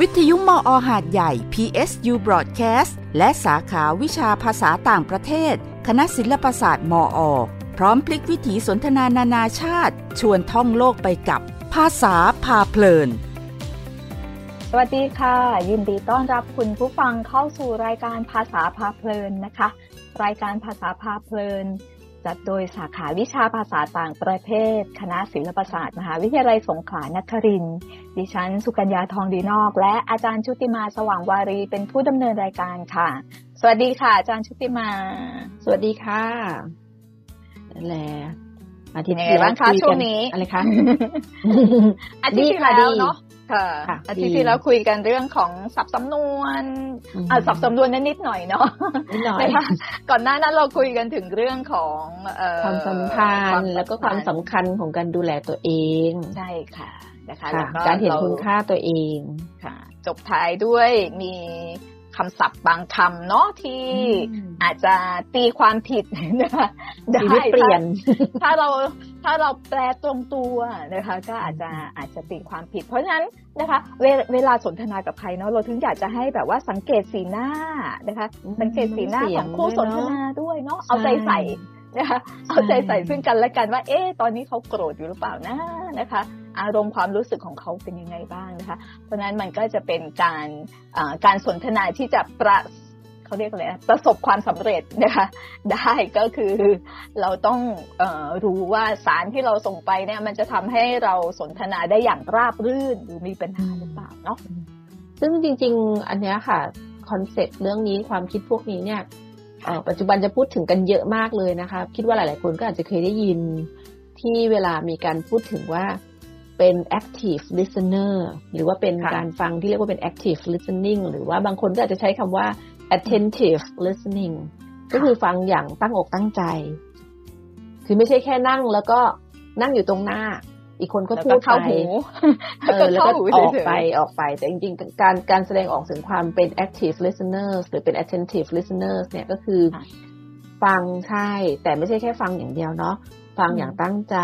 วิทยุมออหาดใหญ่ PSU Broadcast และสาขาวิชาภาษาต่างประเทศ คณะศิลปศาสตร์มออพร้อมพลิกวิถีสนทนานานาชาติ ชวนท่องโลกไปกับ ภาษาพาเพลิน สวัสดีค่ะ ยินดีต้อนรับคุณผู้ฟังเข้าสู่รายการภาษาพาเพลินนะคะ รายการภาษาพาเพลิน จัดโดยสาขาวิชาภาษาต่างประเทศ คณะศิลปศาสตร์ มหาวิทยาลัยสงขลานครินทร์ดิฉัน สุกัญญาทองดีนอก และอาจารย์ชุติมาสว่างวารีเป็นผู้ดำเนินรายการค่ะ สวัสดีค่ะ อาจารย์ชุติมา สวัสดีค่ะนั่นแหละอาทิตย์ยังไงบ้างคะช่วงนี้อะไรคะอาทิตย์ที่แล้วเนาะ ค่ะค่ะอาทิตย์ดีที่แล้วคุยกันเรื่องของศัพท์สำนวนอืมอ่าศัพท์สำนวนนั้นนิดหน่อยเนาะนิดหน่อยนะคะก่อนหน้านั้นเราคุยกันถึงเรื่องของเอ่อความสัมพันความธ์แล้วก็ความสำคัญของการดูแลตัวเองใช่ค่ะนะคะค่ะแล้วการเห็นรคุณค่าตัวเองค่ะ จบท้ายด้วยมี คำศัพท์บางคำเนาะที่อืมอาจจะตีความผิดนะคะได้ชีวิตเปลี่ยน ถ้าเราถ้าเราแปลตรงตัวนะคะ ก็อาจจะอาจจะตีความผิด เพราะฉะนั้นนะคะ เวเวลาสนทนากับใครเนาะเราถึงอยากจะให้แบบว่าสังเกตสีหน้านะคะอืมสังเกตสีหน้าเสีขยองงคู่สนทนาด้วยเนาะเอาใจใส่นะคะใช่เอาใจใส่ซึ่งกันและกันว่า เอ๊ะตอนนี้เขาโกรธอยู่หรือเปล่านะนะคะ อารมณ์ความรู้สึกของเขาเป็นยังไงบ้างนะคะ เพราะนั้นมันก็จะเป็นการการสนทนาที่จะประเขาเรียกอะไรประสบความสำเร็จนะคะ ได้ก็คือเราต้องออรู้ว่าสารที่เราส่งไปเนี่ย มันจะทำให้เราสนทนาได้อย่างราบรื่นหรือมีปัญหาหรือเปล่าเนาะซึ่งจริง ๆ อันเนี้ยค่ะคอนเซ็ปต์เรื่องนี้ความคิดพวกนี้เนี่ยปัจจุบันจะพูดถึงกันเยอะมากเลยนะคะ คิดว่าหลาย ๆ คนก็อาจจะเคยได้ยินที่เวลามีการพูดถึงว่า เป็น active listener หรือว่าเป็นค่ะการฟังที่เรียกว่าเป็น active listening หรือว่าบางคนก็อาจจะใช้คำว่า attentive listening ก็คือฟังอย่างตั้งอกตั้งใจ คือไม่ใช่แค่นั่งแล้วก็นั่งอยู่ตรงหน้า อีกคนก็พูดแล้วก็เข้าไปหูเออแล้วก็เข้าหูออกเฉยๆไปออกไป แต่จริงๆ การการแสดงออกถึงความเป็น active listeners หรือเป็น attentive listeners เนี่ยก็คือค่ะฟังใช่ แต่ไม่ใช่แค่ฟังอย่างเดียวเนาะ ฟังอืมอย่างตั้งใจ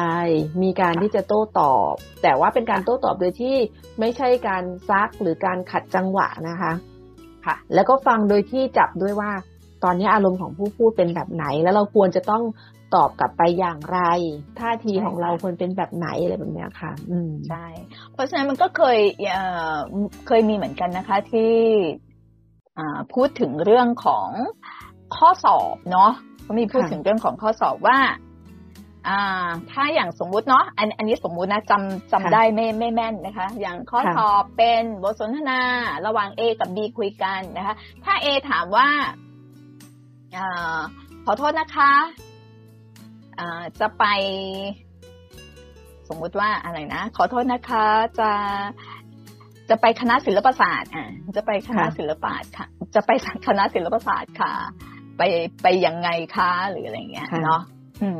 มีการค่ะที่จะโต้ตอบ แต่ว่าเป็นการโต้ตอบโดยที่ไม่ใช่การซักหรือการขัดจังหวะนะคะ ค่ะ แล้วก็ฟังโดยที่จับด้วยว่า ตอนนี้อารมณ์ของผู้พูดเป็นแบบไหน แล้วเราควรจะต้องตอบกลับไปอย่างไร ท่าทีใช่ของเราค่ะควรเป็นแบบไหนอะไรแบบเนี้ยค่ะ อืมใช่ เพราะฉะนั้นมันก็เคยเอ่อเคยมีเหมือนกันนะคะที่อ่าพูดถึงเรื่องของข้อสอบเนาะก็มีพูดค่ะถึงเรื่องของข้อสอบว่า อ่า ถ้าอย่างสมมุติเนาะอันอันนี้สมมุตินะจำจำได้ไม่ไม่แม่นนะคะ อย่างข้อสอบเป็นบทสนทนาระหว่าง A กับ B คุยกันนะคะ ถ้า A ถามว่าอ่าขอโทษนะคะอ่าจะไป สมมุติว่าอะไรนะ ขอโทษนะคะ จะจะไปคณะศิลปศาสตร์ อะ จะไปคณะค่ะศิลปศาสตร์ค่ะ จะไปคณะศิลปศาสตร์ค่ะ ไปไปยังไงคะหรืออะไรอย่างเงี้ยค่ะเนาะอืม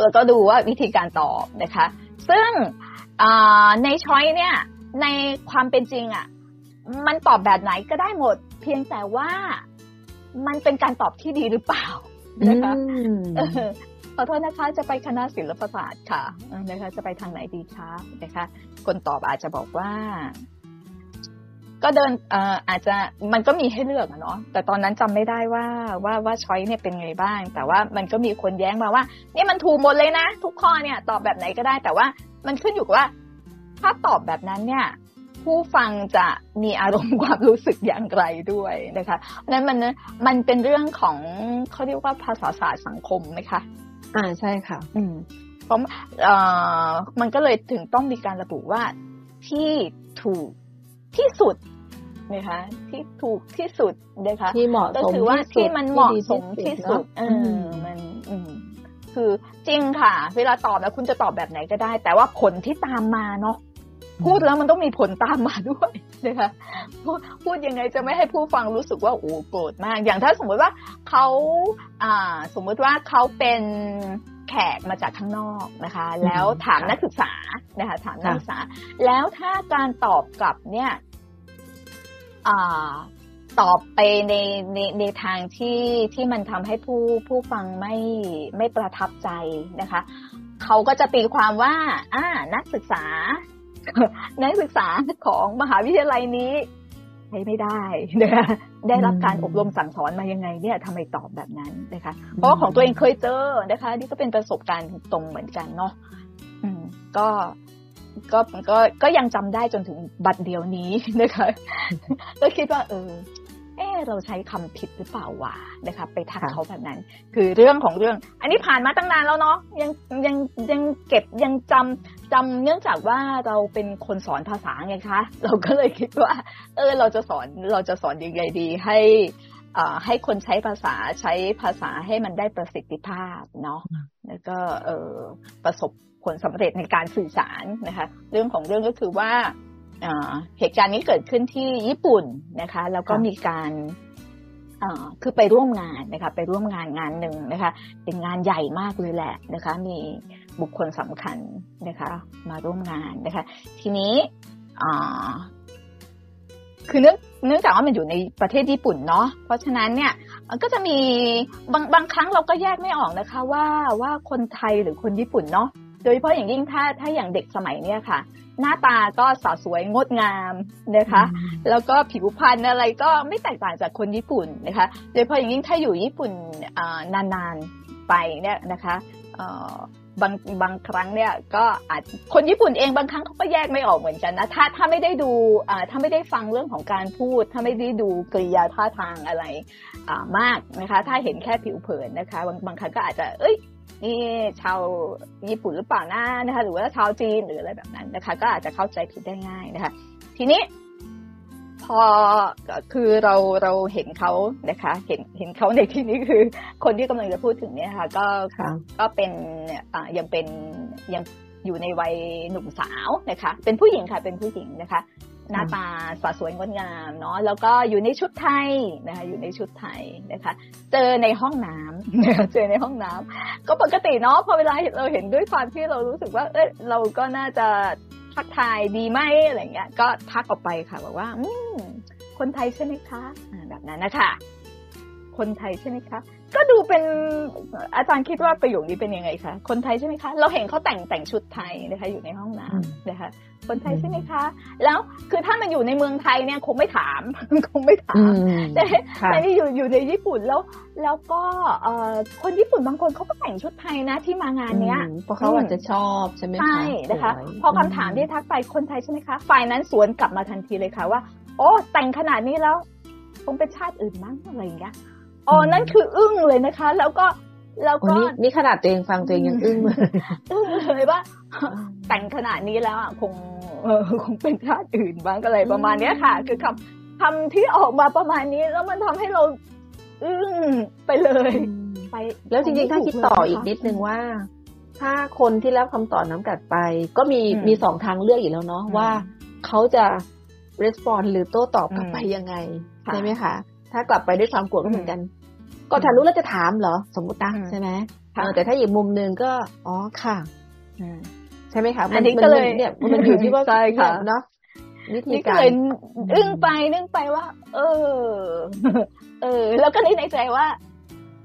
ค่ะก็ก็ดูว่าวิธีการตอบนะคะ ซึ่งอ่าในช้อยเนี่ยในความเป็นจริงอะมันตอบแบบไหนก็ได้หมด เพียงแต่ว่ามันเป็นการตอบที่ดีหรือเปล่านะคะอืมเออขอโทษนะคะจะไปคณะศิลปศาสตร์ค่ะเออนะคะจะไปทางไหนดีคะนะคะ คนตอบอาจจะบอกว่า ก็เดินเอ่ออาจจะมันก็มีให้เลือกอะเนาะแต่ตอนนั้นจำไม่ได้ว่าว่าว่าช้อยเนี่ยเป็นไงบ้าง แต่ว่ามันก็มีคนแย้งมาว่านี่มันถูกหมดเลยนะ ทุกข้อเนี่ย ตอบแบบไหนก็ได้ แต่ว่ามันขึ้นอยู่กับว่า ถ้าตอบแบบนั้นเนี่ย ผู้ฟังจะมีอารมณ์ความรู้สึกอย่างไรด้วยนะคะเพราะฉะนั้นมันมันเป็นเรื่องของเขาเรียกว่าภาษาศาสตร์สังคมไหมคะอ่าใช่ค่ะ อืมเพราะเอ่อมันก็เลยถึงต้องมีการระบุว่าที่ถูก ที่สุดนะคะที่ถูกที่สุดนะคะที่เหมาะก็สมคือว่าที่สุดที่มันเหมาะดีสมที่สุดเนอะเออือมมันอืมคือจริงค่ะ เวลาตอบแล้วคุณจะตอบแบบไหนก็ได้ แต่ว่าผลที่ตามมาเนาะพูดแล้วมันต้องมีผลตามมาด้วยนะคะพูดพูดยังไงจะไม่ให้ผู้ฟังรู้สึกว่าโอ้โกรธมาก อย่างถ้าสมมติว่าเขาอ่า สมมติว่าเขาเป็น แขกมาจากข้างนอกนะคะ แล้วถามค่ะนักศึกษานะคะ ถามนักค่ะศึกษา แล้วถ้าการตอบกลับเนี่ยอ่าตอบไปในในในทางที่ที่มันทำให้ผู้ผู้ฟังไม่ไม่ประทับใจนะคะ เขาก็จะตีความว่า อ่า นักศึกษา นักศึกษาของมหาวิทยาลัยนี้ ใช้ไม่ได้นะคะได้รับการอบรมสั่งสอนมายังไงเนี่ยทำไมตอบแบบนั้นนะคะ เพราะของตัวเองเคยเจอนะคะ นี่ก็เป็นประสบการณ์ตรงเหมือนกันเนาะอืมก็ก็ก็ก็ยังจำได้จนถึงบัดเดียวนี้นะคะ ก็คิดว่า เออ เออเราใช้คำผิดหรือเปล่าวะนะคะไปทักเขาแบบนั้น คือเรื่องของเรื่อง อันนี้ผ่านมาตั้งนานแล้วเนาะยังยังยังเก็บยังจำจำเนื่องจากว่าเราเป็นคนสอนภาษาไงคะ เราก็เลยคิดว่า เออเราจะสอนเราจะสอนยังไงดีให้อ่าให้คนใช้ภาษาใช้ภาษาให้มันได้ประสิทธิภาพเนาะแล้วก็เออประสบผลสำเร็จในการสื่อสารนะคะ เรื่องของเรื่องก็คือว่า เหตุการณ์นี้เกิดขึ้นที่ญี่ปุ่นนะคะ แล้วก็มีการคือไปร่วมงานนะคะ ไปร่วมงานงานหนึ่งนะคะ เป็นงานใหญ่มากเลยแหละนะคะ มีบุคคลสำคัญนะคะ มาร่วมงานนะคะ ทีนี้คือเนื่องเนื่องจากว่ามันอยู่ในประเทศญี่ปุ่นเนาะเพราะฉะนั้นเนี่ยก็จะมีบางบางครั้งเราก็แยกไม่ออกนะคะ ว่าว่าคนไทยหรือคนญี่ปุ่นเนาะโดยเฉพาะอย่างยิ่งถ้าถ้าอย่างเด็กสมัยเนี้ยค่ะ หน้าตาก็สาวสวยงดงามนะคะ แล้วก็ผิวพรรณอะไรก็ไม่แตกต่างจากคนญี่ปุ่นนะคะโดยเฉพาะอย่างยิ่งถ้าอยู่ญี่ปุ่นนานๆไปเนี่ยนะคะบางบางครั้งเนี่ยก็อาจคนญี่ปุ่นเองบางครั้งเขาก็แยกไม่ออกเหมือนกันนะถ้าถ้าไม่ได้ดูถ้าไม่ได้ฟังเรื่องของการพูด ถ้าไม่ได้ดูกริยาท่าทางอะไรมากนะคะ ถ้าเห็นแค่ผิวเผินนะคะ บางบางครั้งก็อาจจะเอ้ย นี่ชาวญี่ปุ่นหรือเปล่านะนะคะ หรือว่าชาวจีนหรืออะไรแบบนั้นนะคะ ก็อาจจะเข้าใจผิดได้ง่ายนะคะ ทีนี้พอคือเราเราเห็นเขานะคะ เห็นเห็นเขาในที่นี้คือ คนที่กำลังจะพูดถึงเนี่ยค่ะ ก็ก็เป็นอ่ายังเป็นยังอยู่ในวัยหนุ่มสาวนะคะ เป็นผู้หญิงค่ะ เป็นผู้หญิงนะคะ หน้าตาสสวยงดงามเนาะแล้วก็อยู่ในชุดไทยนะคะอยู่ในชุดไทยนะคะ เจอในห้องน้ำนะคะเจอในห้องน้ำก็ปกติเนาะพอเวลาเราเห็นด้วยความที่เรารู้สึกว่า เอ้ยเราก็น่าจะทักทายดีไหมอะไรเงี้ย ก็ทักออกไปค่ะบอกว่า อืมคนไทยใช่ไหมคะแบบนั้นนะคะคนไทยใช่ไหมคะ ก็ดูเป็นอาจารย์คิดว่าประโยคนี้เป็นยังไงคะคนไทยใช่ไหมคะ เราเห็นเขาแต่งแต่งชุดไทยนะคะ อยู่ในห้องน้ำนะคะ คนไทยใช่ไหมคะ แล้วคือถ้ามันอยู่ในเมืองไทยเนี่ยคงไม่ถามคงไม่ถามแต่แต่นี่อยู่อยู่ในญี่ปุ่นแล้ว แล้วก็เอ่อคนญี่ปุ่นบางคนเขาก็แต่งชุดไทยนะที่มางานเนี้ยเพราะเขาอาจจะชอบใช่ไหมคะใช่นะคะ พอคำถามที่ทักไปคนไทยใช่ไหมคะฝ่ายนั้นสวนกลับมาทันทีเลยค่ะว่า โอ้แต่งขนาดนี้แล้วคงเป็นชาติอื่นมั้งอะไรอย่างเงี้ย อ๋อนั่นคืออึ้งเลยนะคะ แล้วก็แล้วก็นี่ขนาดตัวเองฟังตัวเองยังอึ้งเลยอึ้งเลยว่าแต่งขนาดนี้แล้วอะคงเออคงเป็นชาติอื่นบ้างอะไรประมาณนี้ค่ะ คือคำคำที่ออกมาประมาณนี้ แล้วมันทำให้เราอึ้งไปเลยไป แล้วจริงๆถ้าคิดต่ออีกนิดนึงว่า ถ้าคนที่รับคำตอบน้ำกัดไป ก็มีมีสองทางเลือกอีกแล้วเนาะว่าเขาจะรีสปอนหรือโต้ตอบกลับไปยังไงใช่ไหมคะ ถ้ากลับไปด้วยความกลัวก็เหมือนกันก็ถ้ารู้แล้วจะถามเหรอ สมมตินะใช่ไหมแต่ถ้าอีกมุมหนึ่งก็อ๋อค่ะใช่ไหมคะอันนี้ก็เลยเนี่ยมันอยู่ที่ว่าใช่ค่ะเนาะวิธีการอึ้งไปนึงไปว่า เออ เออ แล้วก็นึกในใจว่า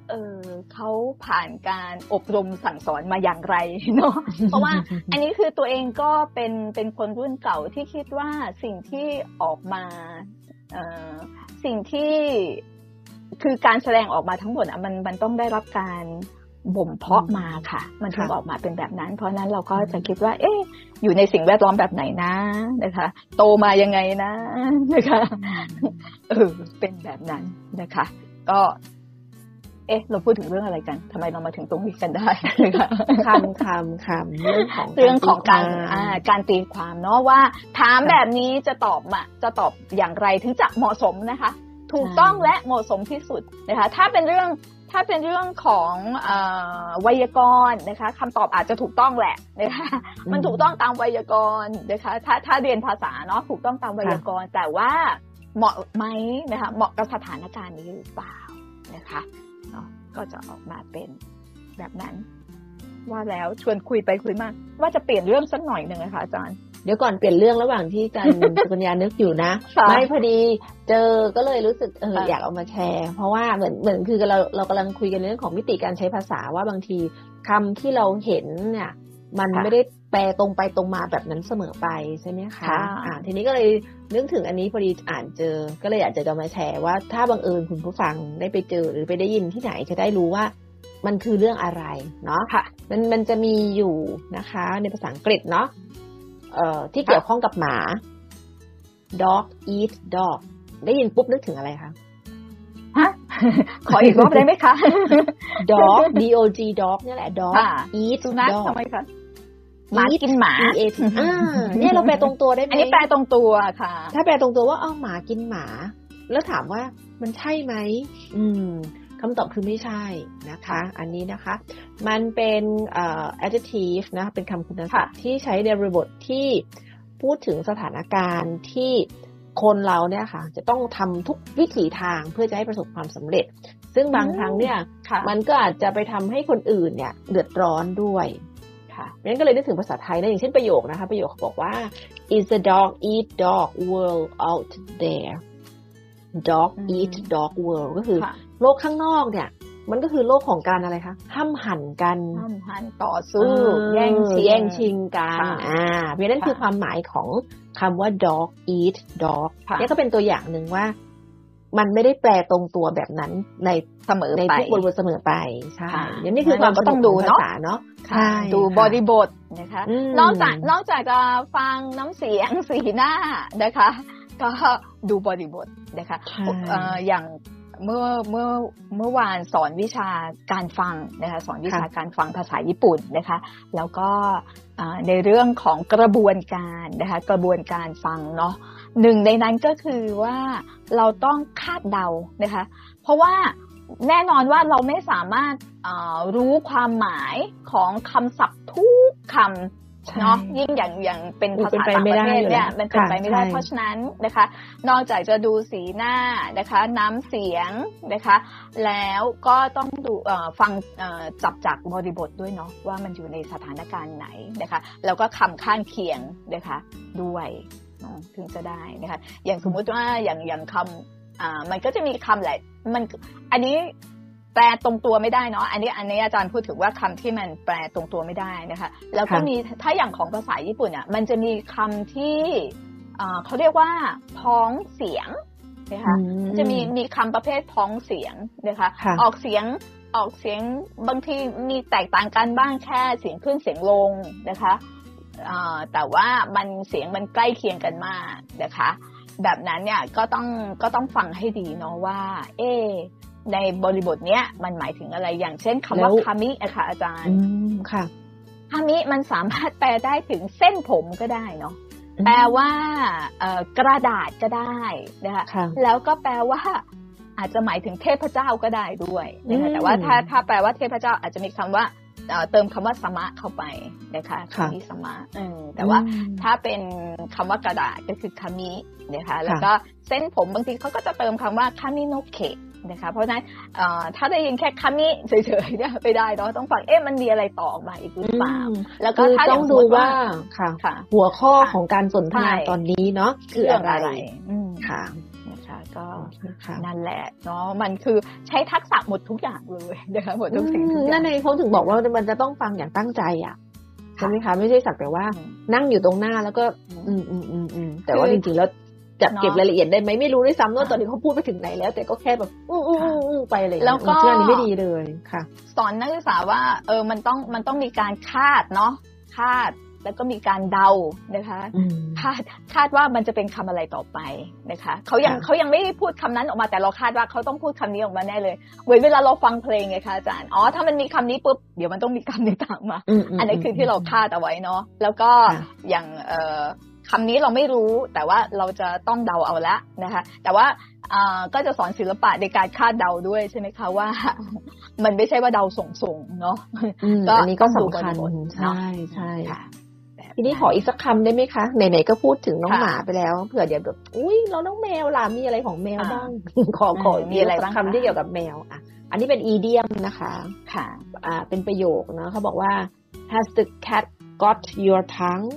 เออเขาผ่านการอบรมสั่งสอนมาอย่างไรเนาะเพราะว่า อันนี้คือตัวเองก็เป็นเป็นคนรุ่นเก่าที่คิดว่าสิ่งที่ออกมาเออ สิ่งที่คือการแสดงออกมาทั้งหมดอะมันมันต้องได้รับการบ่มเพาะมาค่ะ มันถึงออกมาเป็นแบบนั้น เพราะนั้นเราก็จะคิดว่า เอ๊ะอยู่ในสิ่งแวดล้อมแบบไหนนะนะคะ โตมายังไงนะนะคะเออเป็นแบบนั้นนะคะ ก็ เอ๊ะเราพูดถึงเรื่องอะไรกันทำไมเรามาถึงตรงนี้กันได้คำคำคำเรื่องของเรื่องของการอ่าการตีความเนาะว่า ถามแบบนี้จะตอบมาจะตอบอย่างไรถึงจะเหมาะสมนะคะ ถูกต้องและเหมาะสมที่สุดนะคะ ถ้าเป็นเรื่องถ้าเป็นเรื่องของไวยากรณ์นะคะคำตอบอาจจะถูกต้องแหละนะคะมันถูกต้องตามไวยากรณ์นะคะ ถ้าถ้าเรียนภาษาเนาะถูกต้องตามไวยากรณ์แต่ว่าเหมาะไหมนะคะเหมาะกับสถานการณ์นี้หรือเปล่านะคะ เนาะก็จะออกมาเป็นแบบนั้น ว่าแล้วชวนคุยไปคุยมาว่าจะเปลี่ยนเรื่องสักหน่อยหนึ่งนะคะอาจารย์เดี๋ยวก่อนเปลี่ยนเรื่องระหว่างที่จันสุกัญญานึกอยู่นะไม่พอดีเจอก็เลยรู้สึกเอออยากเอามาแชร์ เพราะว่าเหมือนเหมือนคือเราเรากำลังคุยกันเรื่องของมิติการใช้ภาษาว่าบางทีคำที่เราเห็นเนี่ย มันค่ะไม่ได้แปลตรงไปตรงมาแบบนั้นเสมอไปใช่ไหมคะค่ะอ่าทีนี้ก็เลยนึกถึงอันนี้พอดีอ่านเจอ ก็เลยอยากจะจะมาแชร์ว่าถ้าบังเอิญคุณผู้ฟังได้ไปเจอหรือไปได้ยินที่ไหนจะได้รู้ว่ามันคือเรื่องอะไรเนาะค่ะ มันมันจะมีอยู่นะคะ ในภาษาอังกฤษเนาะเอ่อที่เกี่ยวข้องกับหมา dog eat dog ได้ยินปุ๊บนึกถึงอะไรคะฮะขออีกรอบได้ไหมคะ dog d o g dog เนี่ยแหละ dog ค่ะ eat สุนัข dog ทำไมคะ หมากินหมา e a t อ่าเนี่ยเราแปลตรงตัวได้ไหมอันนี้แปลตรงตัวค่ะ ถ้าแปลตรงตัวว่าเอาหมากินหมา แล้วถามว่ามันใช่ไหมอืมคำตอบคือไม่ใช่นะคะ อันนี้นะคะ มันเป็นเอ่อ adjective นะ เป็นคำคุณศัพท์ที่ใช้ในบริบทที่พูดถึงสถานการณ์ที่คนเราเนี่ยค่ะ จะต้องทำทุกวิถีทางเพื่อจะให้ประสบความสำเร็จ ซึ่งบางอืมครั้งเนี่ยค่ะมันก็อาจจะไปทำให้คนอื่นเนี่ย เดือดร้อนด้วย ค่ะงั้นก็เลยนึกถึงภาษาไทยนะอย่างเช่นประโยคนะคะประโยคเขาบอกว่า is the dog eat dog world out there dog อืม eat dog world ก็คือค่ะโลกข้างนอกเนี่ยมันก็คือโลกของการอะไรคะห้ามหันกันห้ามหันต่อสู้เออแย่งชิงแย่งชิงกันค่ะอ่าเพราะฉะนั้นค่ะคือความหมายของคำว่า dog eat dog ค่ะนี่ก็เป็นตัวอย่างหนึ่งว่า มันไม่ได้แปลตรงตัวแบบนั้นในเสมอในไปทุกบริบทเสมอไปใช่ค่ะยันี่คือความงั้นเราก็ต้องสนุดูขเนอะภาษาเนาะค่ะใช่ดูค่ะบริบทนะคะอืมนอกจากนอกจากจะฟังน้ำเสียงสีหน้านะคะ ก็ดูบริบทนะคะใช่เอ่ออย่างเมื่อเมื่อเมื่อวานสอนวิชาการฟังนะคะสอนวิชาการฟังภาษาญี่ปุ่นนะคะ แล้วก็เอ่อในเรื่องของกระบวนการนะคะ กระบวนการฟังเนาะหนึ่งในนั้นก็คือว่า เราต้องคาดเดานะคะ เพราะว่าแน่นอนว่าเราไม่สามารถเอ่อรู้ความหมายของคำศัพท์ทุกคำใช่เนาะยิ่งอย่างอย่างเป็นอุ๊ยภาเป็นษาไปต่างไม่ประได้เทศอยู่เนี่ยแล้วมันเป็นไปค่ะไม่ได้ใช่เพราะฉะนั้นนะคะ นอกจากจะดูสีหน้านะคะ น้ำเสียงนะคะ แล้วก็ต้องดูเอ่อฟังเอ่อจับจากบริบทด้วยเนาะว่ามันอยู่ในสถานการณ์ไหนนะคะ แล้วก็คำข้างเคียงนะคะด้วยเนาะ ถึงจะได้นะคะอย่างสมมุติว่าอย่างอย่างคำอ่ามันก็จะมีคำแหละมันอันนี้แปลตรงตัวไม่ได้เนาะอันนี้อันนี้อาจารย์พูดถึงว่าคำที่มันแปลตรงตัวไม่ได้นะคะแล้วก็ค่ะมีถ้าอย่างของภาษาญี่ปุ่นอะมันจะมีคำที่อ่าเขาเรียกว่าพ้องเสียงนะคะอืมจะมีมีคำประเภทพ้องเสียงนะคะค่ะออกเสียงออกเสียงบางทีมีแตกต่างกันบ้างแค่เสียงขึ้นเสียงลงนะคะอ่า แต่ว่ามันเสียงมันใกล้เคียงกันมากนะคะ แบบนั้นเนี่ยก็ต้องก็ต้องฟังให้ดีเนาะว่า เอะในบริบทเนี้ยมันหมายถึงอะไรอย่างเช่นคำว่าแล้วคามิอะค่ะอาจารอืย์มค่ะคามิมันสามารถแปลได้ถึงเส้นผมก็ได้เนาะแปลว่าเอ่อกระดาษก็ได้นะคะค่ะแล้วก็แปลว่า อาจจะหมายถึงเทพเจ้าก็ได้ด้วยนะคะอืมแต่ว่าถ้าถ้าแปลว่าเทพเจ้าอาจจะมีคำว่า เอ่อเติมคำว่าสมะเข้าไปนะคะค่ะคำนี้สมะเออแต่ว่าอืมถ้าเป็นคำว่ากระดาษก็คือคามินะคะแล้วก็เส้นผมบางทีเขาก็จะเติมคำว่าคามิโนเคะนะคะเพราะฉะนั้นเอ่อถ้าได้ยินแค่คามิเฉยๆเนี่ยไม่ได้เนาะต้องฟังเอ๊ะมันมีอะไรต่อออกมาอีกหรือเปล่าอืมแล้วก็คือถ้าต้องย่ดูสมมุติว่าค่ะค่ะ หัวข้อค่ะของการสนทนาใช่ตอนนี้เนาะคืออะไรอืมค่ะนะคะ ก็ค่ะนั่นแหละเนาะมันคือใช้ทักษะหมดทุกอย่างเลยนะคะหมดทุกสิ่งทุกอนั่ย่างนเองเขาถึงบอกว่ามันจะต้องฟังอย่างตั้งใจอะใช่ไหมคะไม่ใช่สักแต่ว่าอืมนั่งอยู่ตรงหน้าแล้วก็ อืมอืมอืมอืมแต่ว่าคือจริงๆแล้วจัดเก็บเนอะรายละเอียดได้ไหมไม่รู้ด้วยซ้ำว่าค่ะตอนนี้เขาพูดไปถึงไหนแล้ว แต่ก็แค่แบบอืออืออืออือไปเลยแล้วก็ซึ่งอันนี้ไม่ดีเลยค่ะ สอนนักศึกษาว่า เออมันต้องมันต้องมีการคาดเนาะคาด แล้วก็มีการเดานะคะอืมคาดคาดว่ามันจะเป็นคำอะไรต่อไปนะคะเขายังค่ะเขายังไม่ได้พูดคำนั้นออกมาแต่เราคาดว่าเขาต้องพูดคำนี้ออกมาแน่เลยเหมือนเวลาเราฟังเพลงไงคะอาจารย์อ๋อถ้ามันมีคำนี้ปุ๊บเดี๋ยวมันต้องมีคำนี้ตามมามมอันนี้คือที่เราคาดเอาไว้เนาะแล้วก็ค่ะอย่างเอ่อคำนี้เราไม่รู้แต่ว่าเราจะต้องเดาเอาละนะคะ แต่ว่าอ่าก็จะสอนศิลปะในการคาดเดาด้วยใช่ไหมคะว่า มันไม่ใช่ว่าเดาส่งๆเนาะอืมก็อันนี้ก็ต้องดูสำคัญบริบทใช่ใช่ค่ะแบบ ทีนี้ขออีกสักคำได้ไหมคะไหนๆก็พูดถึงน้องค่ะหมาไปแล้วเผื่อเดี๋ยวแบบอุ้ยเราน้องแมวล่ะมีอะไรของแมวอ่าบ้างขอขอมีอะไรบ้างสักคะคำที่เกี่ยวกับแมวอะ อันนี้เป็นอีเดียมนะคะ ค่ะ อ่า เป็นประโยคนะเขาบอกว่า has the cat got your tongue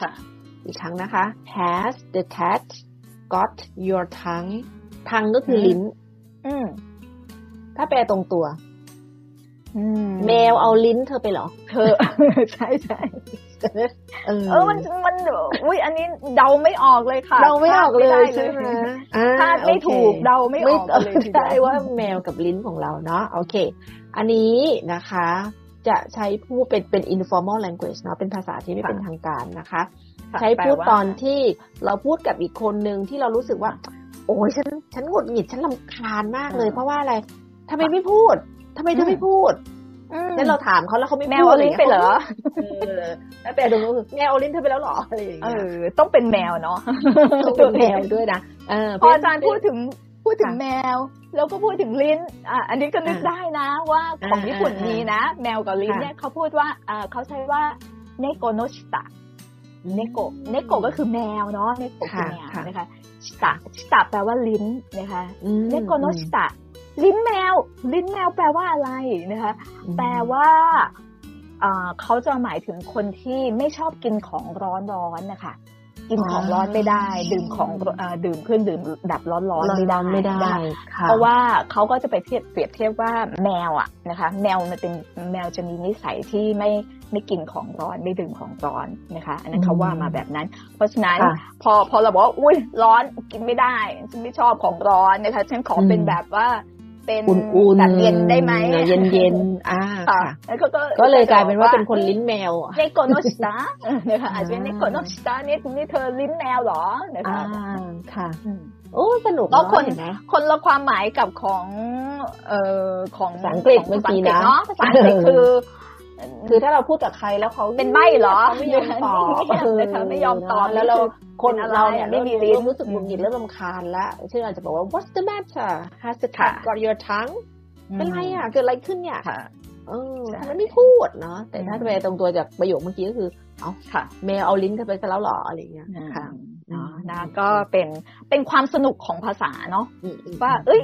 ค่ะ อีกครั้งนะคะ has the cat got your tongue tongue ก็คือมลิ้น อืมถ้าแปลตรงตัวแมวเอาลิ้นเธอไปเหรอ เธอ ใช่ใช่ เออเออมันมันอุ้ยอันนี้เดาไม่ออกเลยค่ะเราไม่ออกเลยคาดใช่ไหมคาดไม่ถูกเดาไม่ออกเลยทีเดียวใช่ว่าแมวกับลิ้นของเราเนาะโอเค อันนี้นะคะจะใช้พูดเป็นเป็น informal language เนาะเป็นภาษาที่ไม่เป็นทางการนะคะค่ะใช้พูดแปลว่าตอนที่เราพูดกับอีกคนนึงที่เรารู้สึกว่า โอ้ยฉันฉันหงุดหงิดฉันลำคาญมากเลยอืมเพราะว่าอะไรทำไมไม่พูดทำไมเธอไม่พูด อืมแล้วเราถามเขาแล้วเขาไม่แมพูวดเอาลิ้นไปเหรอเออแล้วแปลตรงนู้นคือแมวเอาลิ้นเธอไปแล้วเหรออะไรอย่างเอเงี้ยอต้องเป็นแมวเนาะต้องเป็นแมวด้วยนะเออพออาจารย์พูดถึงพูดถึงค่ะแมว แล้วก็พูดถึงลิ้นอะอันนี้ก็นึกอ่าได้นะว่าของอ่าญี่ปุ่นอ่ามีมีนะ แมวกับลิ้นค่ะเนี่ยเขาพูดว่าอ่าเขาใช้ว่าเนโกโนชิตะเนโกเนโกก็คือแมวเนาะเนโกคือแมวค่ะนะคะชิตะชิตะแปลว่าลิ้นนะคะอืมเนโกโนชิตะ ลิ้นแมว ลิ้นแมวแปลว่าอะไรนะคะอืมแปลว่าอ่าเขาจะหมายถึงคนที่ไม่ชอบกินของร้อนร้อนๆนะคะกินของร้อนไม่ได้ ดื่มของเอ่อดื่มเครื่องดื่มแบบร้อนร้อนๆไม่ได้ไม่ได้นะคะค่ะเพราะว่าเขาก็จะไปเทียบเปรียบเทียบว่าแมวอะนะคะ แมวมันเป็นแมวจะมีนิสัยที่ไม่ไม่กินของร้อนไม่ดื่มของร้อนนะคะ อันนั้นเขาว่ามาแบบนั้น เพราะฉะนั้นค่ะพอพอเราบอกว่าอุ้ยร้อนกินไม่ได้ฉันไม่ชอบของร้อนนะคะฉันขอเป็นอืมแบบว่า เป็นอุ่นๆแบบเย็นได้ไหมเย็นเย็นๆอ่าค่ะค่ะแล้วก็ก็เลยกลายเป็นว่าเป็นคนลิ้นแมวอะเนโกโนชิตะนะคะอาจจะเป็นเนโกโนชิตะนี่นี่เธอลิ้นแมวเหรอนะอ่าคะค่ะอืมโอ้สนุกก็เนาะคนเห็นไหมคนละความหมายกับของเอ่อของภาษาอังกฤษขเมื่อภาษากี้อังกฤษนะเนาะภาษาอังกฤษคือ คือถ้าเราพูดกับใครแล้วเขาเป็นใบ้เหรอเขาไม่ยอมตอบเงียบนะคะไม่ยอมตอบแล้วเรานี่คือคนเป็นอะไรเราเนี่ยไม่ไม่มีมีลิ้ลิ้นนรู้สึกหงุดหงิดเริ่มรำคาญแล้วเช่นอาจจะบอกว่า what's the matter has the ค่ะ cat got your tongue เป็นไรอะเกิดอะไรขึ้นเนี่ยค่ะเออใช่ทำไมไม่พูดเนาะแต่ถ้าอืมแปลตรงตัวจากประโยคเมื่อกี้ก็คือ เอาค่ะแมวเอาลิ้นเธอไปซะแล้วเหรออะไรอย่างเงี้ยค่ะเนาะนะก็เป็นเป็นความสนุกของภาษาเนาะอืมอืมว่า เอ้ย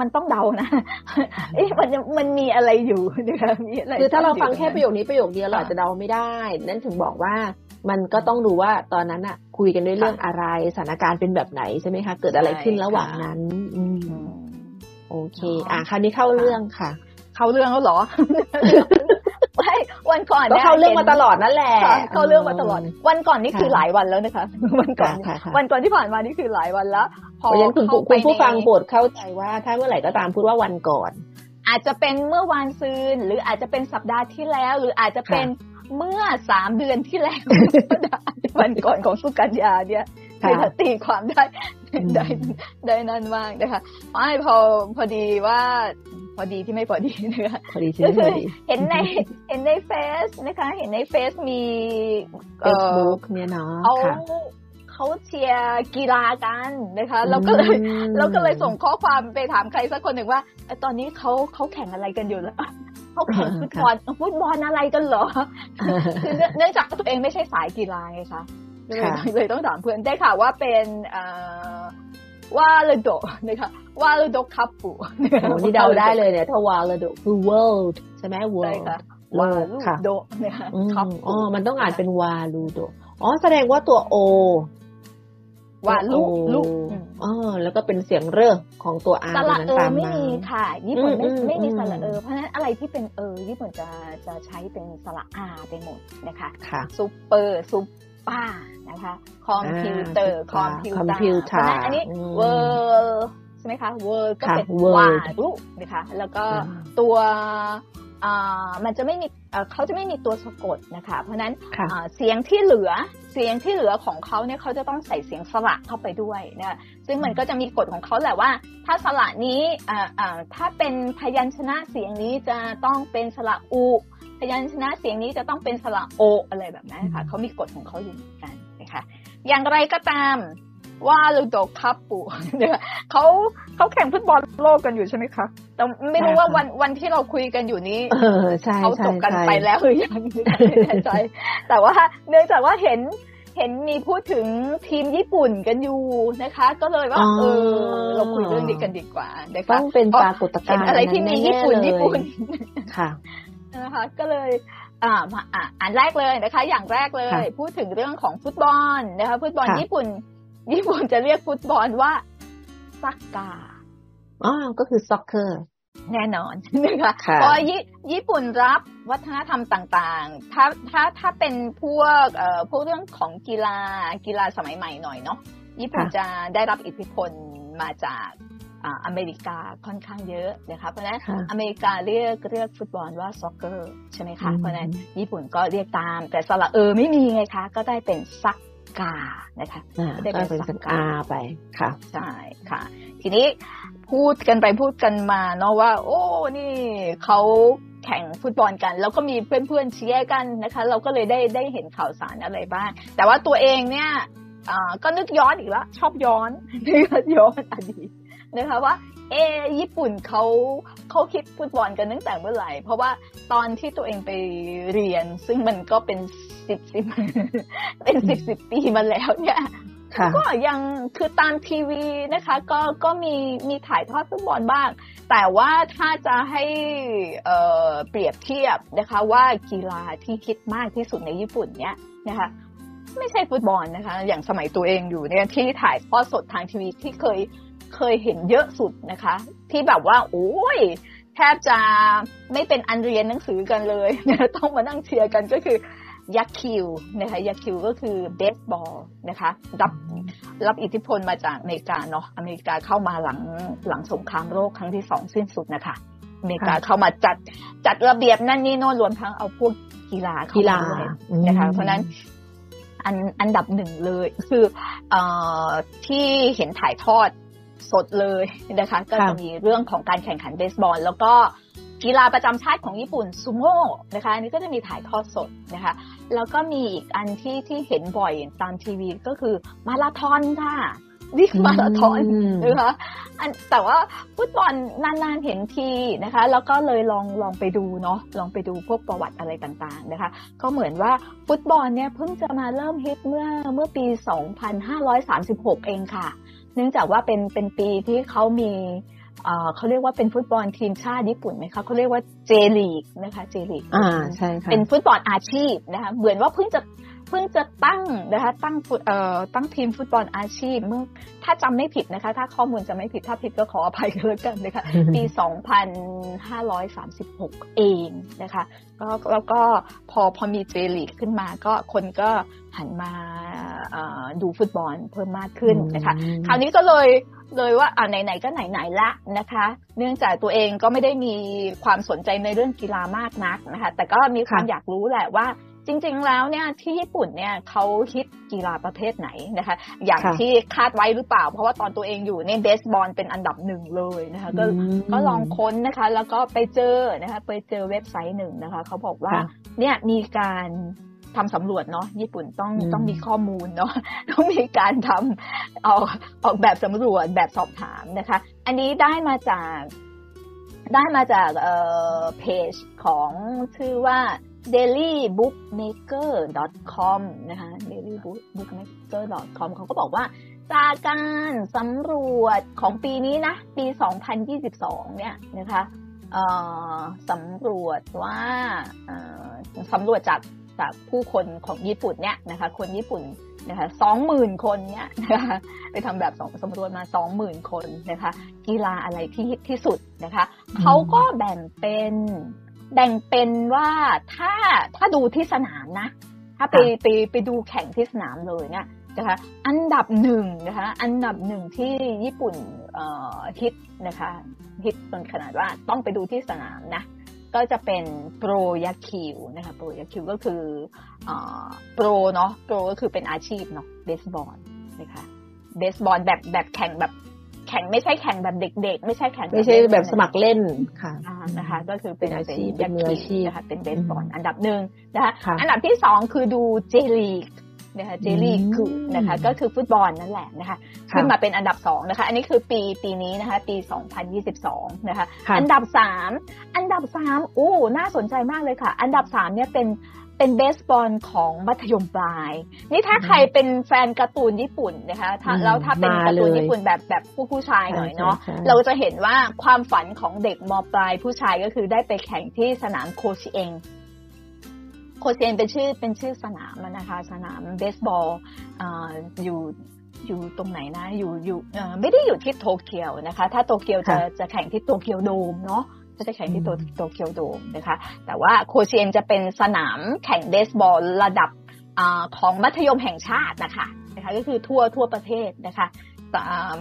มันต้องเดานะเอ้ยมันมันมีอะไรอยู่นะคะมีอะไรคือถ้าเราฟังซ่อนอยู่แค่ประโยคนี้ประโยคเดียวเราค่ะอาจจะเดาไม่ได้ นั่นถึงบอกว่ามันก็ต้องดูว่าตอนนั้นอะคุยกันด้วยเรื่องอะไรสถานการณ์เป็นแบบไหนใช่ไหมคะเกิดอะไรขึ้นใช่ระหว่างค่ะนั้น อืมอืมโอเคเนาะอะคราวนี้เข้าเรื่องค่ะ เข้าเรื่องแล้วเหรอ ไม่วันก่อนก็นี่ยเข้าเรื่องมาห็นตลอดนั่นแหละค่ะเข้าเรื่องมาตลอด วันก่อนนี่คือค่ะหลายวันแล้วนะคะ วันก่อนค่ะค่ะวันก่อนที่ผ่านมานี่คือหลายวันแล้วพเพอราะฉะนั้นคุณผู้เข้าไปคุณผู้ฟังในโปรดเข้าใจว่า ถ้าเมื่อไหร่ก็ตามพูดว่าวันก่อน อาจจะเป็นเมื่อวานซืน หรืออาจจะเป็นสัปดาห์ที่แล้ว หรืออาจจะเป็นเมื่อสามเดือนที่แล้ววันก่อนของสุกัญญาเนี่ยค่ะนะคะตีความได้อืมได้ได้นั่นมากนะคะไม่พอพอดีว่า พอดีที่ไม่พอดีนะคะพอดีใช่ก็ไหมคือเห็นในเห็นในเฟซนะคะ เห็นในเฟซมีเฟเอ่ซอบุ๊กเนี่ยเนาะเขาค่ะเขาเชียร์กีฬากันนะคะ เราก็เลยอืมเราก็เลยส่งข้อความไปถามใครสักคนหนึ่งว่าเอ้ยตอนนี้เขาเขาแข่งอะไรกันอยู่แล้วเขาแข่งฟุตบอลฟุตบอลอะไรกันเหรอคือเนื่องเนื่องจากตัวเองไม่ใช่สายกีฬาไงคะเลยค่ะเลยต้องถามเพื่อนได้ข่าวว่าเป็นเอ่อ ว่าเลโดนะคะว่าเลโดคัพปูโอ้นี่เดาได้เลยเนี่ย ถ้าวาลาโดคือ world ใช่ไหมใช่ world ค่ะโลว่ากลูค่ะโดนะคะอืมคัพอ๋อมันต้องอ่านเป็นวาลูโดอ๋อแสดงว่าตัวโอว่าลูกตัว O ลูกอืมอ๋อแล้วก็เป็นเสียงเร่อของตัวอาสตัวระนั้นเออตามไม่มามีค่ะญี่ปุ่นไม่อืมอืมไม่มีอืมสระเออ เพราะฉะนั้นอะไรที่เป็นเออญี่ปุ่นจะจะใช้เป็นสระอาไปหมดนะคะค่ะซูเปอร์ซูเปอร์นะคะ คอมพิวเตอร์คอมพิวคอมเตอร์พิวเพเตอร์ราะฉะนั้นอันนี้อืมเวอร์ใช่ไหมคะเวอร์ก็ค่ะเป็น word วารุนะคะ แล้วก็อ่าตัวอ่ามันจะไม่มีเอ่อเขาจะไม่มีตัวสะกดนะคะ เพราะฉะนั้นค่ะอ่าเสียงที่เหลือเสียงที่เหลือของเขาเนี่ยเขาจะต้องใส่เสียงสระเข้าไปด้วยนะซึ่งมันก็จะมีกฎของเขาแหละว่า ถ้าสระนี้อ่าอ่าถ้าเป็นพยัญชนะเสียงนี้จะต้องเป็นสระอูพ ยัญชนะเสียงนี้จะต้องเป็นสระโออะไรแบบนั้นค่ะเขามีกฎของเขาอยู่เหมือนกันนะคะ อย่างไรก็ตามว่าลูโดคัพปูเนี่ยเขาเขาแข่งฟุตบอลโลกกันอยู่ใช่ไหมคะแต่ไม่รู้ว่าใช่ค่ะวันวันที่เราคุยกันอยู่นี้เออใช่เขาใช่จบกันใช่ไปแล้วหรือยังไม่แน่ใจ แต่ว่าเนื่องจากว่าเห็นเห็นมีพูดถึงทีมญี่ปุ่นกันอยู่นะคะ ก็เลยว่าอ๋อเออเราคุยเรื่องนี้กันดีกว่านะคะต้องเป็นปรากฏเห็การนณ์อะไรที่มีญี่ปุ่นแๆเลยญี่ปุ่นค่ะ นะคะก็เลยอ่ามาอ่าอันแรกเลยนะคะ อย่างแรกเลยค่ะพูดถึงเรื่องของฟุตบอลนะคะฟุตบอลค่ะญี่ปุ่น ญี่ปุ่นจะเรียกฟุตบอลว่าซักกาอ๋อก็คือ soccer แน่นอนนะคะเพราะญี่ปุ่นรับวัฒนธรรมต่างๆ ถ้าถ้าถ้าเป็นพวกเอ่อพวกเรื่องของกีฬากีฬาสมัยใหม่หน่อยเนาะญี่ปุ่นจะได้รับอิทธิพลมาจาก อเมริกาค่อนข้างเยอะนะคะเพราะฉะนั้นอเมริกาเรียกเรียกฟุตบอลว่าซ็อกเกอร์ใช่ไหมคะเพราะฉะนั้นญี่ปุ่นก็เรียกตาม แต่สระเออไม่มีไงคะ ก็ได้เป็นซักกานะคะได้เป็นสักกาไปค่ะใช่ค่ะ ทีนี้พูดกันไปพูดกันมาเนาะว่า โอ้นี่เขาแข่งฟุตบอลกัน แล้วก็มีเพื่อนๆเชียร์กันนะคะ เราก็เลยได้ได้เห็นข่าวสารอะไรบ้าง แต่ว่าตัวเองเนี่ยก็นึกย้อนอีกแล้วชอบย้อนนึกย้อนอดีต นะคะว่าเอญี่ปุ่นเขาเขาคิดฟุตบอลกันตั้งแต่เมื่อไหร่ เพราะว่าตอนที่ตัวเองไปเรียน ซึ่งมันก็เป็นสิบสิบเป็นสิบสิบปีมาแล้วเนี่ยก็ยังคือตามทีวีนะคะ ก็ก็มีมีถ่ายทอดฟุตบอลบ้าง แต่ว่าถ้าจะให้เเปรียบเทียบนะคะ ว่ากีฬาที่คิดมากที่สุดในญี่ปุ่นเนี่ยนะคะไม่ใช่ฟุตบอลนะคะ อย่างสมัยตัวเองอยู่เนี่ยที่ถ่ายทอดสดทางทีวีที่เคย เคยเห็นเยอะสุดนะคะ ที่แบบว่า โอ้ยแทบจะไม่เป็นอันเรียนหนังสือกันเลยต้องมานั่งเชียร์กันก็คือยักคิวนะคะยักคิวก็คือเบสบอลนะคะรับรับอิทธิพลมาจากอเมริกาเนาะอเมริกาเข้ามาหลังหลังสงครามโลกครั้งที่สองสิ้นสุดนะคะอเมริกาเข้ามาจัดจัดระเบียบนั่นนี่โน่นรวมทั้งเอาพวกกีฬาเข้ามาด้วยนะคะเพราะนั้นอันอันดับหนึ่งเลย คืออที่เห็นถ่ายทอด สดเลยนะคะก็จะมีเรื่องของการแข่งขันเบสบอล แล้วก็กีฬาประจำชาติของญี่ปุ่นซูโม่นะคะอันนี้ก็จะมีถ่ายทอดสดนะคะ แล้วก็มีอีกอันที่ที่เห็นบ่อยตามทีวีก็คือมาราธอนค่ะวิ่งมาราธอนนะคะอันแต่ว่าฟุตบอลนานๆเห็นทีนะคะ แล้วก็เลยลองลองไปดูเนาะลองไปดูพวกประวัติอะไรต่างๆนะคะ ก็เหมือนว่าฟุตบอลเนี่ยเพิ่งจะมาเริ่มฮิตเมื่อเมื่อปี 2536 เองค่ะ เนื่องจากว่าเป็นเป็นปีที่เขามีเขาเรียกว่าเป็นฟุตบอลทีมชาติญี่ปุ่นไหมคะเขาเรียกว่าเจลีกนะคะเจลีกอ่าใช่ค่ะเป็นฟุตบอลอาชีพนะคะเหมือนว่าเพิ่งจะ เพิ่งจะตั้งนะคะตั้งฟุตเอ่อตั้งทีมฟุตบอลอาชีพเมื่อถ้าจำไม่ผิดนะคะ ถ้าข้อมูลจะไม่ผิดถ้าผิดก็ขออภัยเลยกันนะคะปี 2536 เองนะคะก็แล้วก็พอพอมีเจลีกขึ้นมาก็คนก็หันมาดูฟุตบอลเพิ่มมากขึ้นนะคะ คราวนี้ก็เลยเลยว่าอ่าไหนๆก็ไหนๆละนะคะ เนื่องจากตัวเองก็ไม่ได้มีความสนใจในเรื่องกีฬามากนักนะคะ แต่ก็มีความอยากรู้แหละว่า จริงๆแล้วเนี่ยที่ญี่ปุ่นเนี่ยเขาฮิตกีฬาประเภทไหนนะคะ อย่างที่คาดไว้หรือเปล่า เพราะว่าตอนตัวเองอยู่ในเบสบอลเป็นอันดับหนึ่งเลยนะคะ ก็ก็ลองค้นนะคะ แล้วก็ไปเจอนะคะ ไปเจอเว็บไซต์หนึ่งนะคะเขาบอกว่าเนี่ยมีการทำสำรวจเนาะญี่ปุ่นต้องต้องมีข้อมูลเนาะต้องมีการทำออกออกแบบสำรวจแบบสอบถามนะคะ อันนี้ได้มาจากได้มาจากเอ่อเพจของชื่อว่า dailybookmaker.com นะคะ dailybookmaker.com เขาก็บอกว่า จากการสำรวจของปีนี้นะ ปี 2022 เนี่ยนะคะสำรวจว่าสำรวจจากจากผู้คนของญี่ปุ่นเนี่ยนะคะ คนญี่ปุ่นนะคะสองหมื่นคนเนี่ยนะคะไปทำแบบสำรวจมาสองหมื่นคนนะคะ กีฬาอะไรที่ฮิตที่สุดนะคะเขาก็แบ่งเป็น แบ่งเป็นว่าถ้าถ้าดูที่สนามนะ ถ้าไปไปไปดูแข่งที่สนามเลยเนี่ยนะคะอันดับหนึ่งนะคะอันดับหนึ่งที่ญี่ปุ่นฮิตนะคะฮิตจนขนาดว่าต้องไปดูที่สนามนะก็จะเป็นโปรยักคิวนะคะโปรยักคิวก็คือโปรเนาะโปรก็คือเป็นอาชีพเนาะเบสบอลนะคะเบสบอลแบบแบบแข่งแบบ แข่งไม่ใช่แข่งแบบเด็ก ๆ ไม่ใช่แข่งไม่ใช่แบบสมัครเล่นค่ะนะคะ ก็คือเป็นอาชีพเป็นมืออาชีพนะคะเป็นเบสบอลอันดับหนึ่งนะคะ อันดับที่สองคือดูเจลีก นะคะเจลีกคือนะคะก็คือฟุตบอลนั่นแหละนะคะขึ้นมาเป็นอันดับสองนะคะอันนี้คือปีปีนี้นะคะปี 2022 นะคะอันดับสามอันดับสามโอ้น่าสนใจมากเลยค่ะ อันดับสามเนี่ยเป็นเป็นเบสบอลของมัธยมปลาย นี่ถ้าใครเป็นแฟนการ์ตูนญี่ปุ่นนะคะแล้วถ้าเป็นการ์ตูนญี่ปุ่นแบบแบบผู้ผู้ชายหน่อยเนาะเราจะเห็นว่าความฝันของเด็กมปลายผู้ชายก็คือได้ไปแข่งที่สนามโคชิเอง โคชิเองเป็นชื่อเป็นชื่อสนามนะคะ สนามเบสบอลอยู่อยู่ตรงไหนนะอยู่อยู่ไม่ได้อยู่ที่โตเกียวนะคะ ถ้าโตเกียวจะจะแข่งที่โตเกียวโดมเนาะก็จะแข่งที่โตโตเกียวโดมนะคะ แต่ว่าโคเชียนจะเป็นสนามแข่งเบสบอลระดับอของมัธยมแห่งชาตินะคะนะคะก็คือทั่วทั่วประเทศนะคะ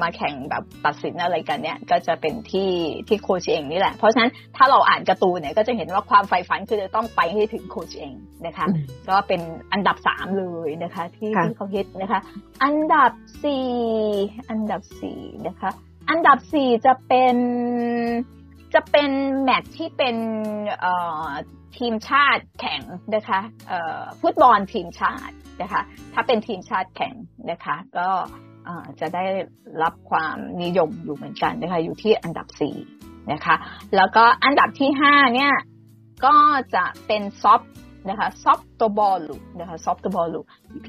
มาแข่งแบบตัดสินอะไรกันเนี่ย ก็จะเป็นที่ที่โคชเองนี่แหละ เพราะฉะนั้นถ้าเราอ่านการ์ตูนเนี่ยก็จะเห็นว่าความใฝ่ฝันคือจะต้องไปให้ถึงโคชเองนะคะ ก็เป็นอันดับสามเลยนะคะ ที่ที่เขาฮิตนะคะ อันดับสี่อันดับสี่นะคะ อันดับสี่จะเป็นจะเป็นแมตช์ที่เป็นทีมชาติแข่งนะคะฟุตบอลทีมชาตินะคะ ถ้าเป็นทีมชาติแข่งนะคะ ก็ จะได้รับความนิยมอยู่เหมือนกันนะคะอยู่ที่อันดับสี่นะคะแล้วก็อันดับที่ห้าเนี่ยก็จะเป็นซอฟนะคะซอฟต์บอลลูนะคะซอฟต์บอลลู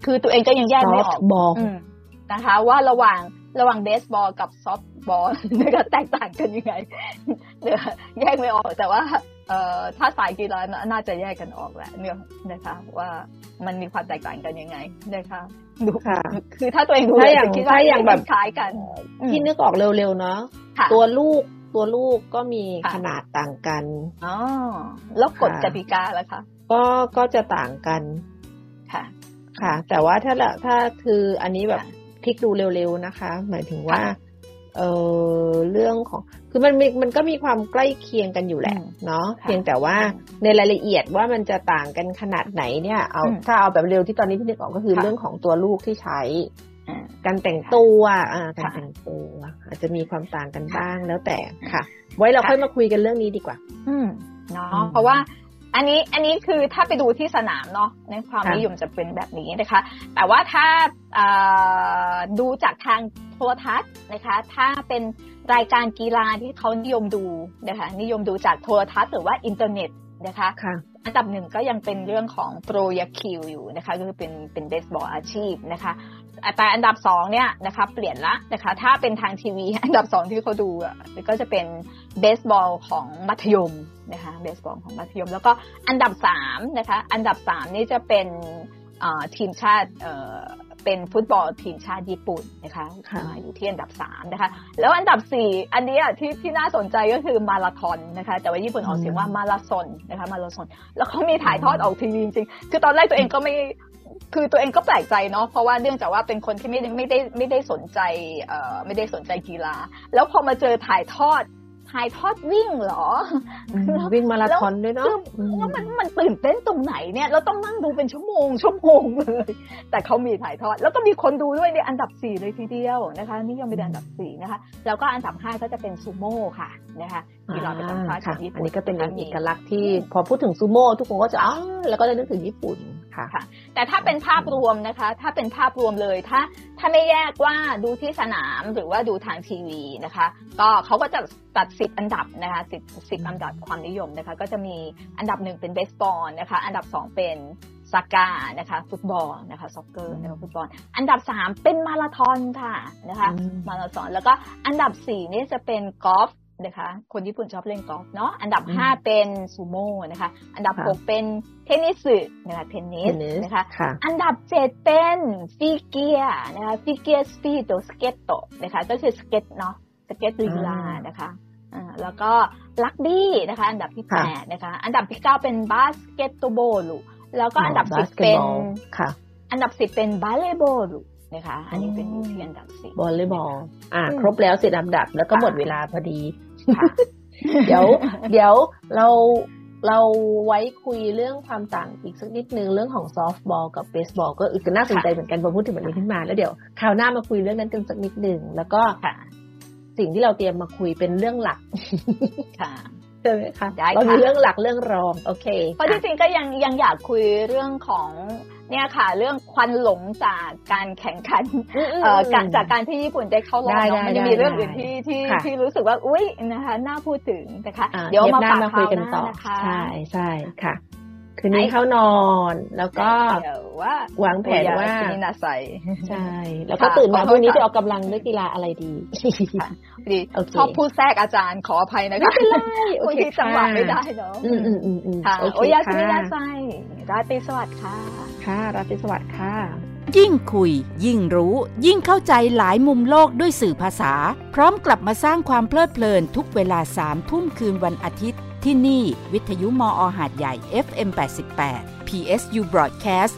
คือตัวเองก็ยังแยกไม่ออกบอลนะคะว่าระหว่าง ระหว่างเบสบอลกับซอฟต์บอลนะคะแตกต่างกันยังไงแยกไม่ออกแต่ว่าเอ่อถ้าสายกีฬาน่าจะแยกกันออกแหละเนี่ยนะคะว่ามันมีความแตกต่างกันยังไงนะคะดูค่ะ คือถ้าตัวเองดูถ้าอย่างถ้าอย่างแบบคล้ายกันที่นึกออกเร็วๆเนาะตัวลูกตัวลูกก็มีขนาดต่างกันอ๋อแล้วกฎกติกาล่ะคะก็ก็จะต่างกันค่ะ ค่ะ แต่ว่าถ้าละถ้าคืออันนี้แบบ พลิกดูเร็วๆนะคะ หมายถึงว่าเออเรื่องของคือมันมีมันก็มีความใกล้เคียงกันอยู่แหละเนาะเพียงแต่ว่าในรายละเอียดว่ามันจะต่างกันขนาดไหนเนี่ย เอาถ้าเอาแบบเร็วที่ตอนนี้พี่นึกออกก็คือเรื่องของตัวลูกที่ใช้การแต่งตัวอ่าการแต่งตัวอาจจะมีความต่างกันบ้างแล้วแต่ค่ะ ไว้เราค่อยมาคุยกันเรื่องนี้ดีกว่า อืมเนาะเพราะว่า อันนี้อันนี้คือถ้าไปดูที่สนามเนาะในความนิยมจะเป็นแบบนี้นะคะ แต่ว่าถ้าดูจากทางโทรทัศน์นะคะ ถ้าเป็นรายการกีฬาที่เขานิยมดูนะคะนิยมดูจากโทรทัศน์หรือว่าอินเทอร์เน็ตนะคะอันดับหนึ่งก็ยังเป็นเรื่องของโปรยาคิวอยู่นะคะก็คือเป็นเป็นเบสบอลอาชีพนะคะ แต่อันดับสองเนี่ยนะคะเปลี่ยนละนะคะถ้าเป็นทางทีวี อันดับสองที่เขาดูอะก็จะเป็นเบสบอลของมัธยมนะคะเบสบอลของมัธยม แล้วก็อันดับสามนะคะอันดับสามนี่จะเป็นทีมชาติเป็นฟุตบอลทีมชาติญี่ปุ่นนะคะอยู่ที่อันดับสามนะคะแล้วอันดับสี่อันนี้ที่ที่น่าสนใจก็คือมาราธอนนะคะแต่ว่าญี่ปุ่นออกเสียงว่ามาราซอนนะคะมาราซอนแล้วเขามีถ่ายทอดออกทีวีจริงๆคือตอนแรกตัวเองก็ไม่ คือตัวเองก็แปลกใจเนาะเพราะว่าเนื่องจากว่าเป็นคนที่ไม่ได้ไม่ได้ไม่ได้สนใจเอ่อไม่ได้สนใจกีฬา แล้วพอมาเจอถ่ายทอดถ่ายทอดวิ่งเหรอ วิ่งมาราธอนด้วยเนาะว่ามันมันตื่นเต้นตรงไหนเนี่ยเราต้องนั่งดูเป็นชั่วโมงชั่วโมงเลย แต่เขามีถ่ายทอด แล้วก็มีคนดูด้วยในอันดับสี่เลยทีเดียวนะคะ นี่ยังเป็นอันดับสี่นะคะ แล้วก็อันดับห้าก็จะเป็นซูโม่ค่ะนะคะกีฬาประจำชาติของญี่ปุ่นอันนี้ก็เป็นเอกลักษณ์ที่พอพูดถึงซูโม่ทุกคนก็จะอ้าแล้วก็จะนึกถึงญี่ปุ่น ค่ะแต่ถ้าเป็นภาพรวมนะคะ ถ้าเป็นภาพรวมเลยถ้าถ้าไม่แยกว่าดูที่สนามหรือว่าดูทางทีวีนะคะ ก็เขาก็จะตัดสิบอันดับนะคะสิบสิบอันดับความนิยมนะคะ ก็จะมีอันดับหนึ่งเป็นเบสบอลนะคะ อันดับสองเป็นサッカー นะคะฟุตบอลนะคะ soccer นะคะฟุตบอล อันดับสามเป็นมาราธอนค่ะนะคะมาราธอนแล้วก็อันดับสี่นี่จะเป็นกอล์ฟ นะคะ คนญี่ปุ่นชอบเล่นกอล์ฟเนาะอันดับห้าเป็นซูโม่นะคะ อันดับหกเป็นเทนนิสนะคะเทนนิสนะคะ อันดับเจ็ดเป็นフィギュア นะคะ フィギュア スピードスケート นะคะ ก็คือสเก็ตเนาะสเก็ตลีลานะคะอ่าแล้วก็รักบี้นะคะ อันดับที่แปดนะคะ อันดับที่เก้าเป็นบาสเกตบอลแล้วก็อันดับสิบเป็นอันดับสิบเป็นวอลเลย์บอลนะคะ อันนี้เป็นที่อันดับสิบบอลเลย์บอลอ่า ครบแล้วสิบอันดับ แล้วก็หมดเวลาพอดี เดี๋ยวเดี๋ยวเราเราไว้คุยเรื่องความต่างอีกสักนิดนึงเรื่องของซอฟต์บอลกับเบสบอลก็อึกน่าสนใจเหมือนกันพอพูดถึงแบบนี้ขึ้นมาแล้วเดี๋ยวคราวหน้ามาคุยเรื่องนั้นกันสักนิดนึงแล้วก็สิ่งที่เราเตรียมมาคุยเป็นเรื่องหลักค่ะใช่ไหมคะเรามีเรื่องหลักเรื่องรองโอเคเพราะจริงๆก็ยังยังอยากคุยเรื่องของ เนี่ยค่ะ เรื่องควันหลงจากการแข่งขันการจากการที่ญี่ปุ่นได้เข้ารอบมันยังมีเรื่องอื่นที่ที่ที่รู้สึกว่าอุ้ยนะคะน่าพูดถึงนะคะ เดี๋ยวมาฝากคุยกันต่อนะคะใช่ใช่ค่ะ คืนนี้เข้านอน แล้วก็วางแผนว่าจะน่าใสใช่ แล้วก็ตื่นมาพรุ่งนี้จะออกกำลังด้วยกีฬาอะไรดีดีชอบพูดแทรกอาจารย์ขออภัยนะคะไม่างทีจังหวะไม่ได้เนาะอืมอืมอืมอืมค่ะโอ้ยาสินิดาใสราตรีสวัสดิ์ค่ะ ค่ะราตรีสวัสดิ์ค่ะ ยิ่งคุย ยิ่งรู้ ยิ่งเข้าใจหลายมุมโลกด้วยสื่อภาษา พร้อมกลับมาสร้างความเพลิดเพลินทุกเวลาสามทุ่มคืนวันอาทิตย์ ที่นี่วิทยุมออหาดใหญ่ FM 88 PSU Broadcast